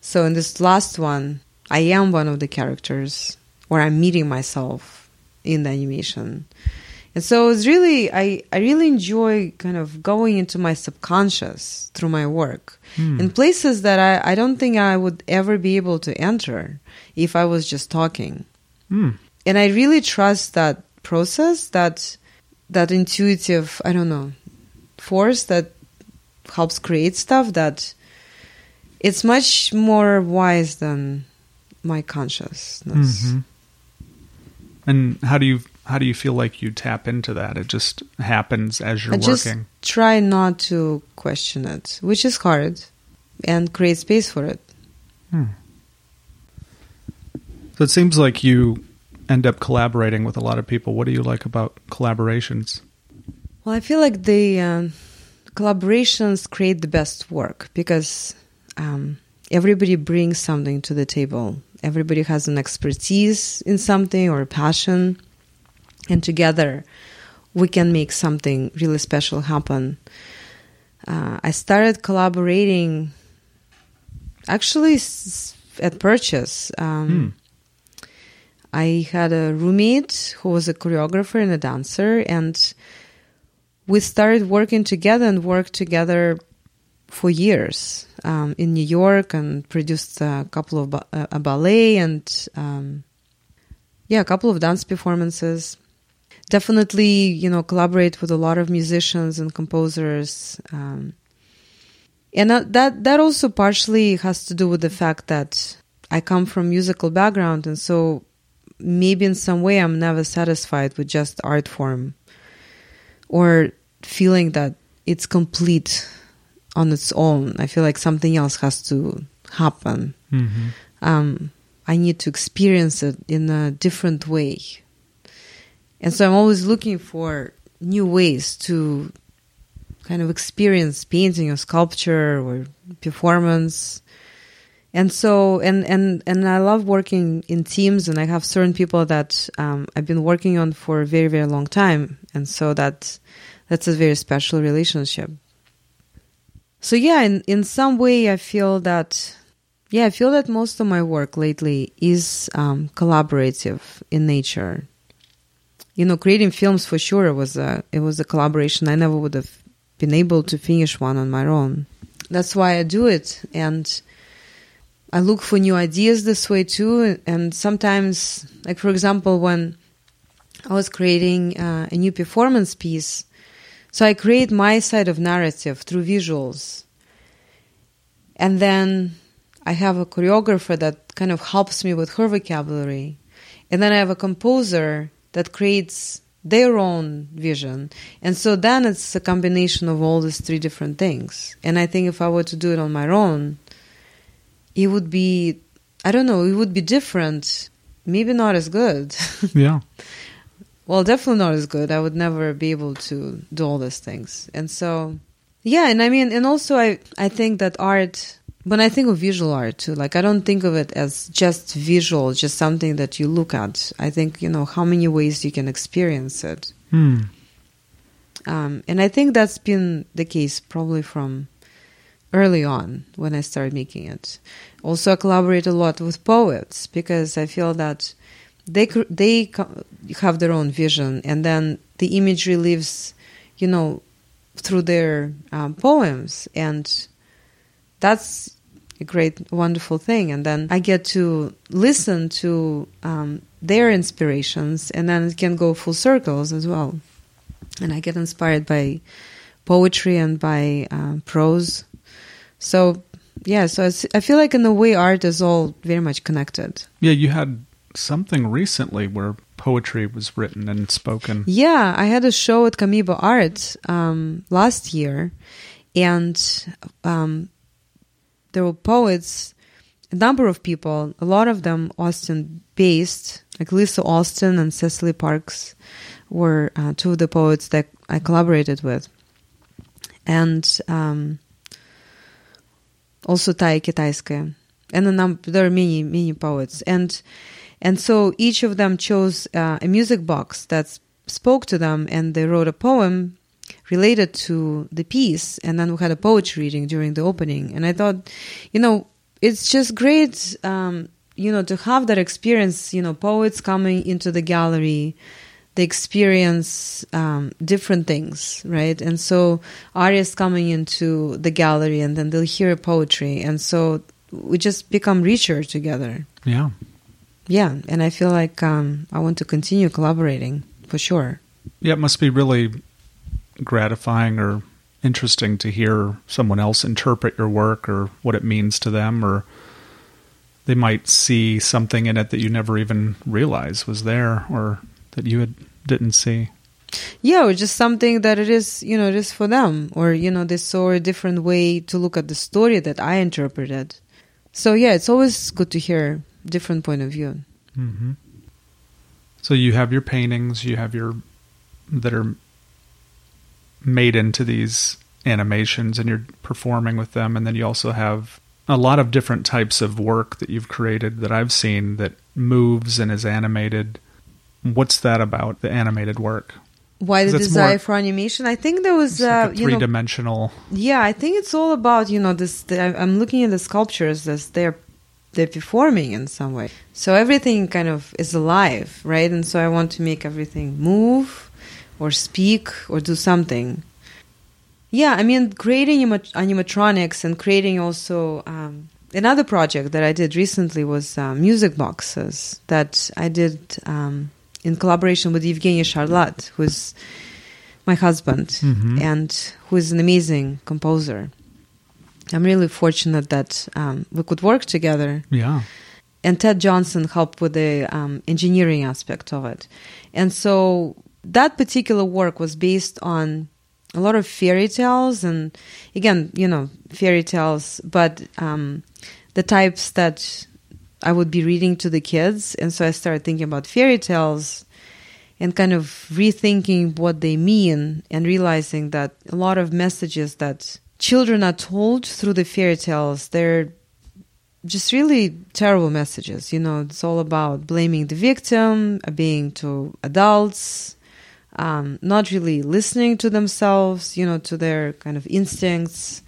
so in this last one, I am one of the characters, or I'm meeting myself in the animation. And so it's really, I, I really enjoy kind of going into my subconscious through my work Hmm. in places that I, I don't think I would ever be able to enter if I was just talking Hmm. and I really trust that process, that that intuitive, I don't know, force that helps create stuff. That it's much more wise than my consciousness. Mhm. And how do you how do you feel like you tap into that? It just happens as you're I just working. try not to question it, which is hard, and create space for it. Hmm. So it seems like you end up collaborating with a lot of people. What do you like about collaborations? Well, I feel like the um, collaborations create the best work because um, everybody brings something to the table. Everybody has an expertise in something or a passion, and together we can make something really special happen. Uh, I started collaborating actually s- at Purchase. Um, Hmm. I had a roommate who was a choreographer and a dancer, and we started working together and worked together for years um, in New York and produced a couple of ba- a ballet and um, yeah, a couple of dance performances. Definitely, you know, collaborate with a lot of musicians and composers. Um, and that, that that also partially has to do with the fact that I come from musical background, and so maybe in some way I'm never satisfied with just art form or feeling that it's complete on its own. I feel like something else has to happen. Mm-hmm. Um, I need to experience it in a different way. And so I'm always looking for new ways to kind of experience painting or sculpture or performance. And so, and, and, and I love working in teams and I have certain people that um, I've been working on for a very, very long time. And so that, that's a very special relationship. So yeah, in, in some way I feel that, yeah, I feel that most of my work lately is um, collaborative in nature you know, creating films for sure was a it was a collaboration. I never would have been able to finish one on my own. That's why I do it, and I look for new ideas this way too. And sometimes, like for example, when I was creating uh, a new performance piece, so I create my side of narrative through visuals, and then I have a choreographer that kind of helps me with her vocabulary, and then I have a composer that creates their own vision. And so then it's a combination of all these three different things. And I think if I were to do it on my own, it would be, I don't know, it would be different. Maybe not as good. Yeah. well, definitely not as good. I would never be able to do all these things. And so, yeah, and I mean, and also I, I think that art when I think of visual art too, like I don't think of it as just visual, just something that you look at. I think you know how many ways you can experience it, Hmm. um, and I think that's been the case probably from early on when I started making it. Also, I collaborate a lot with poets because I feel that they they have their own vision, and then the imagery lives, you know, through their um, poems, and that's a great, wonderful thing. And then I get to listen to um, their inspirations, and then it can go full circles as well. And I get inspired by poetry and by um, prose. So, yeah, so it's, I feel like in a way art is all very much connected. Yeah, you had something recently where poetry was written and spoken. Yeah, I had a show at Camiba Art um, last year, and um, there were poets, a number of people, a lot of them Austin based, like Lisa Austin and Cecily Parks were uh, two of the poets that I collaborated with. And um, also Taya Kitaiskaia. And a there are many, many poets. And and so each of them chose uh, a music box that spoke to them, and they wrote a poem related to the piece. And then we had a poetry reading during the opening. And I thought, you know, it's just great, um, you know, to have that experience. You know, poets coming into the gallery, they experience um, different things, right? And so artists coming into the gallery, and then they'll hear poetry, and so we just become richer together. Yeah. Yeah, and I feel like um, I want to continue collaborating for sure. Yeah, it must be really gratifying or interesting to hear someone else interpret your work or what it means to them or they might see something in it that you never even realized was there or that you had, didn't see. Yeah, or just something that it is, you know, it is for them, or you know, they saw a different way to look at the story that I interpreted. So yeah, it's always good to hear different point of view. hmm So you have your paintings, you have your that are made into these animations, and you're performing with them, and then you also have a lot of different types of work that you've created that I've seen that moves and is animated. What's that about the animated work? Why the desire more- for animation? I think there was, like uh, a you know, three-dimensional. Yeah, I think it's all about you know this. The, I'm looking at the sculptures as they're they're performing in some way. So everything kind of is alive, right? And so I want to make everything move, or speak, or do something. Yeah, I mean, creating anima- animatronics and creating also um, another project that I did recently was uh, music boxes that I did um, in collaboration with Evgeny Sharlat, who's my husband Mhm. and who is an amazing composer. I'm really fortunate that um, we could work together. Yeah. and Ted Johnson helped with the um, engineering aspect of it. And so that particular work was based on a lot of fairy tales, and again, you know, fairy tales, but um, the types that I would be reading to the kids. And so I started thinking about fairy tales and kind of rethinking what they mean and realizing that a lot of messages that children are told through the fairy tales, they're just really terrible messages. You know, it's all about blaming the victim, being to adults, um, not really listening to themselves, you know, to their kind of instincts.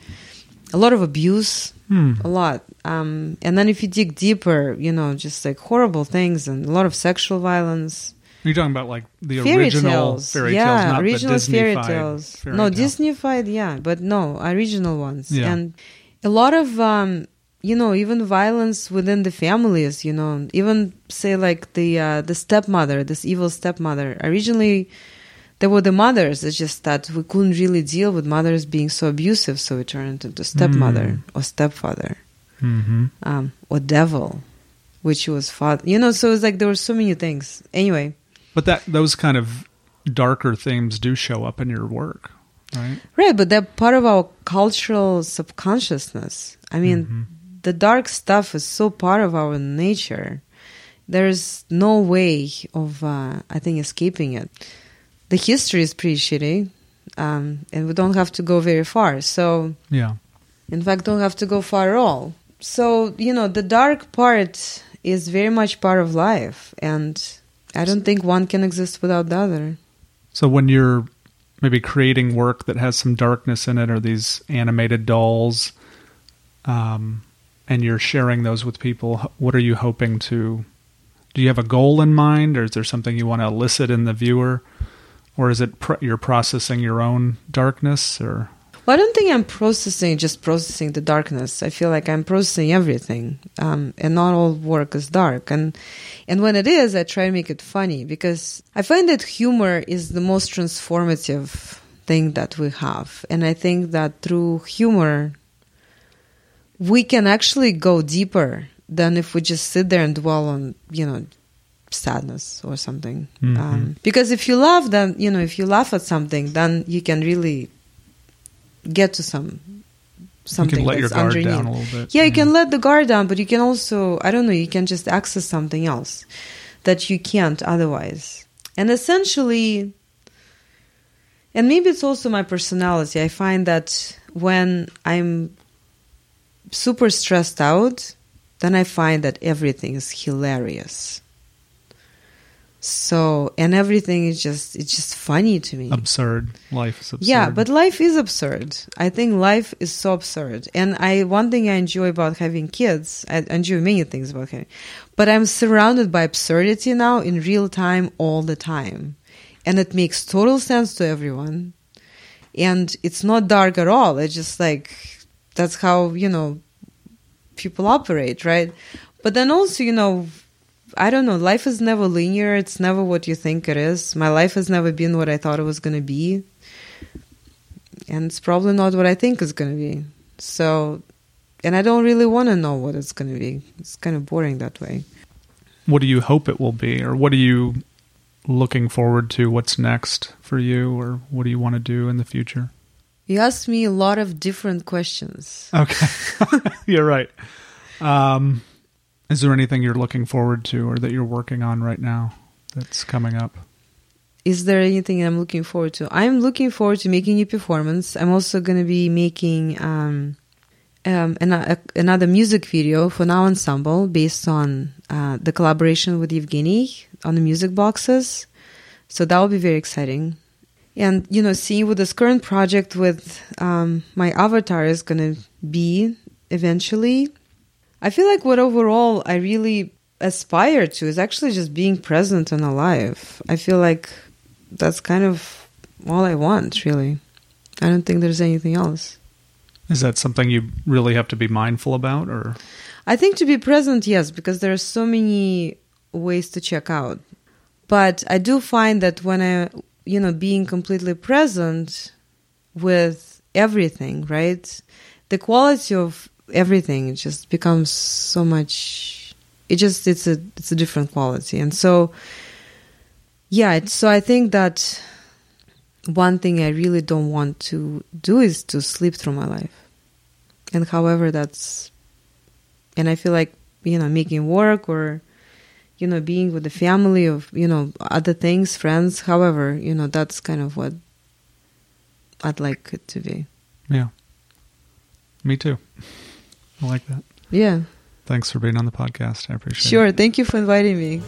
A lot of abuse, Hmm. a lot. Um, and then if you dig deeper, you know, just like horrible things and a lot of sexual violence. You're you talking about like the fairy original tales, fairy yeah, tales, not original the fairy tales. fairy no, tale? Disneyfied, yeah, but no, original ones. Yeah. And a lot of, um, you know, even violence within the families. You know, even say like the uh, the stepmother, this evil stepmother. Originally, there were the mothers. It's just that we couldn't really deal with mothers being so abusive, so we turned into stepmother Mm. or stepfather Mm-hmm. um, or devil, which was father. You know, so it's like there were so many things. Anyway, But that those kind of darker themes do show up in your work, right? right, but they're part of our cultural subconsciousness. I mean, Mhm. the dark stuff is so part of our nature. There's no way of, uh, I think, escaping it. The history is pretty shitty, um, and we don't have to go very far. So, Yeah. in fact, don't have to go far at all. So, you know, the dark part is very much part of life, and I don't think one can exist without the other. So when you're maybe creating work that has some darkness in it, or these animated dolls, um, and you're sharing those with people, what are you hoping to? Do you have a goal in mind, or is there something you want to elicit in the viewer, or is it pr- you're processing your own darkness, or Well, I don't think I'm processing just processing the darkness. I feel like I'm processing everything, um, and not all work is dark. And and when it is, I try to make it funny because I find that humor is the most transformative thing that we have, and I think that through humor, we can actually go deeper than if we just sit there and dwell on you know sadness or something. Mhm. Um, because if you laugh, then you know if you laugh at something, then you can really get to some something you can let your that's guard underneath. down a little bit? Yeah, you can let the guard down, but you can also, I don't know, you can just access something else that you can't otherwise. And essentially, and maybe it's also my personality. I find that when I'm super stressed out, then I find that everything is hilarious. So, and everything is just, it's just funny to me. absurd. Life is absurd. Yeah, but life is absurd. I think life is so absurd. And I one thing I enjoy about having kids, I enjoy many things about having, but I'm surrounded by absurdity now in real time all the time. And it makes total sense to everyone. And it's not dark at all. It's just like that's how, you know, people operate, right? But then also, you know, I don't know. Life is never linear. It's never what you think it is. My life has never been what I thought it was going to be. And it's probably not what I think it's going to be. So, and I don't really want to know what it's going to be. It's kind of boring that way. what do you hope it will be, or what are you looking forward to? What's next for you, or what do you want to do in the future? You asked me a lot of different questions. Okay, you're right. Um, is there anything you're looking forward to, or that you're working on right now that's coming up? Is there anything I'm looking forward to? I'm looking forward to making a performance. I'm also going to be making um, um, an, a, another music video for Now Ensemble based on uh, the collaboration with Evgeny on the music boxes. So that will be very exciting. And, you know, seeing what this current project with um, my avatar is going to be eventually, I feel like what overall I really aspire to is actually just being present and alive. I feel like that's kind of all I want, really. I don't think there's anything else. Is that something you really have to be mindful about, or I think to be present, yes, because there are so many ways to check out. But I do find that when I, you know, being completely present with everything, right? The quality of everything It just becomes so much it just it's a it's a different quality and so yeah so i think that one thing i really don't want to do is to sleep through my life and however that's and i feel like you know making work or you know being with the family of you know other things friends however you know that's kind of what i'd like it to be Yeah. Me too. I like that. yeah Thanks for being on the podcast. I appreciate it. sure thank you for inviting me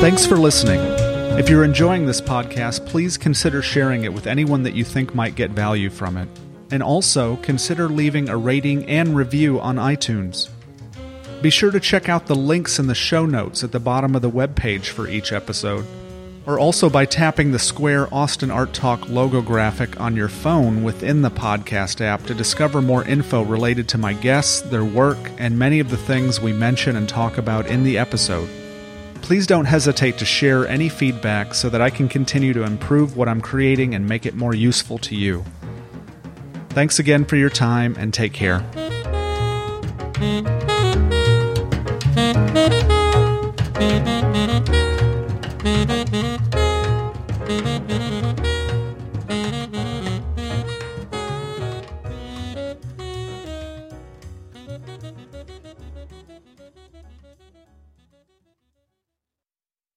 Thanks for listening. If you're enjoying this podcast, please consider sharing it with anyone that you think might get value from it. And also consider leaving a rating and review on iTunes. Be sure to check out the links in the show notes at the bottom of the webpage for each episode, or also by tapping the square Austin Art Talk logo graphic on your phone within the podcast app to discover more info related to my guests, their work, and many of the things we mention and talk about in the episode. Please don't hesitate to share any feedback so that I can continue to improve what I'm creating and make it more useful to you. Thanks again for your time and take care. Mm-hmm.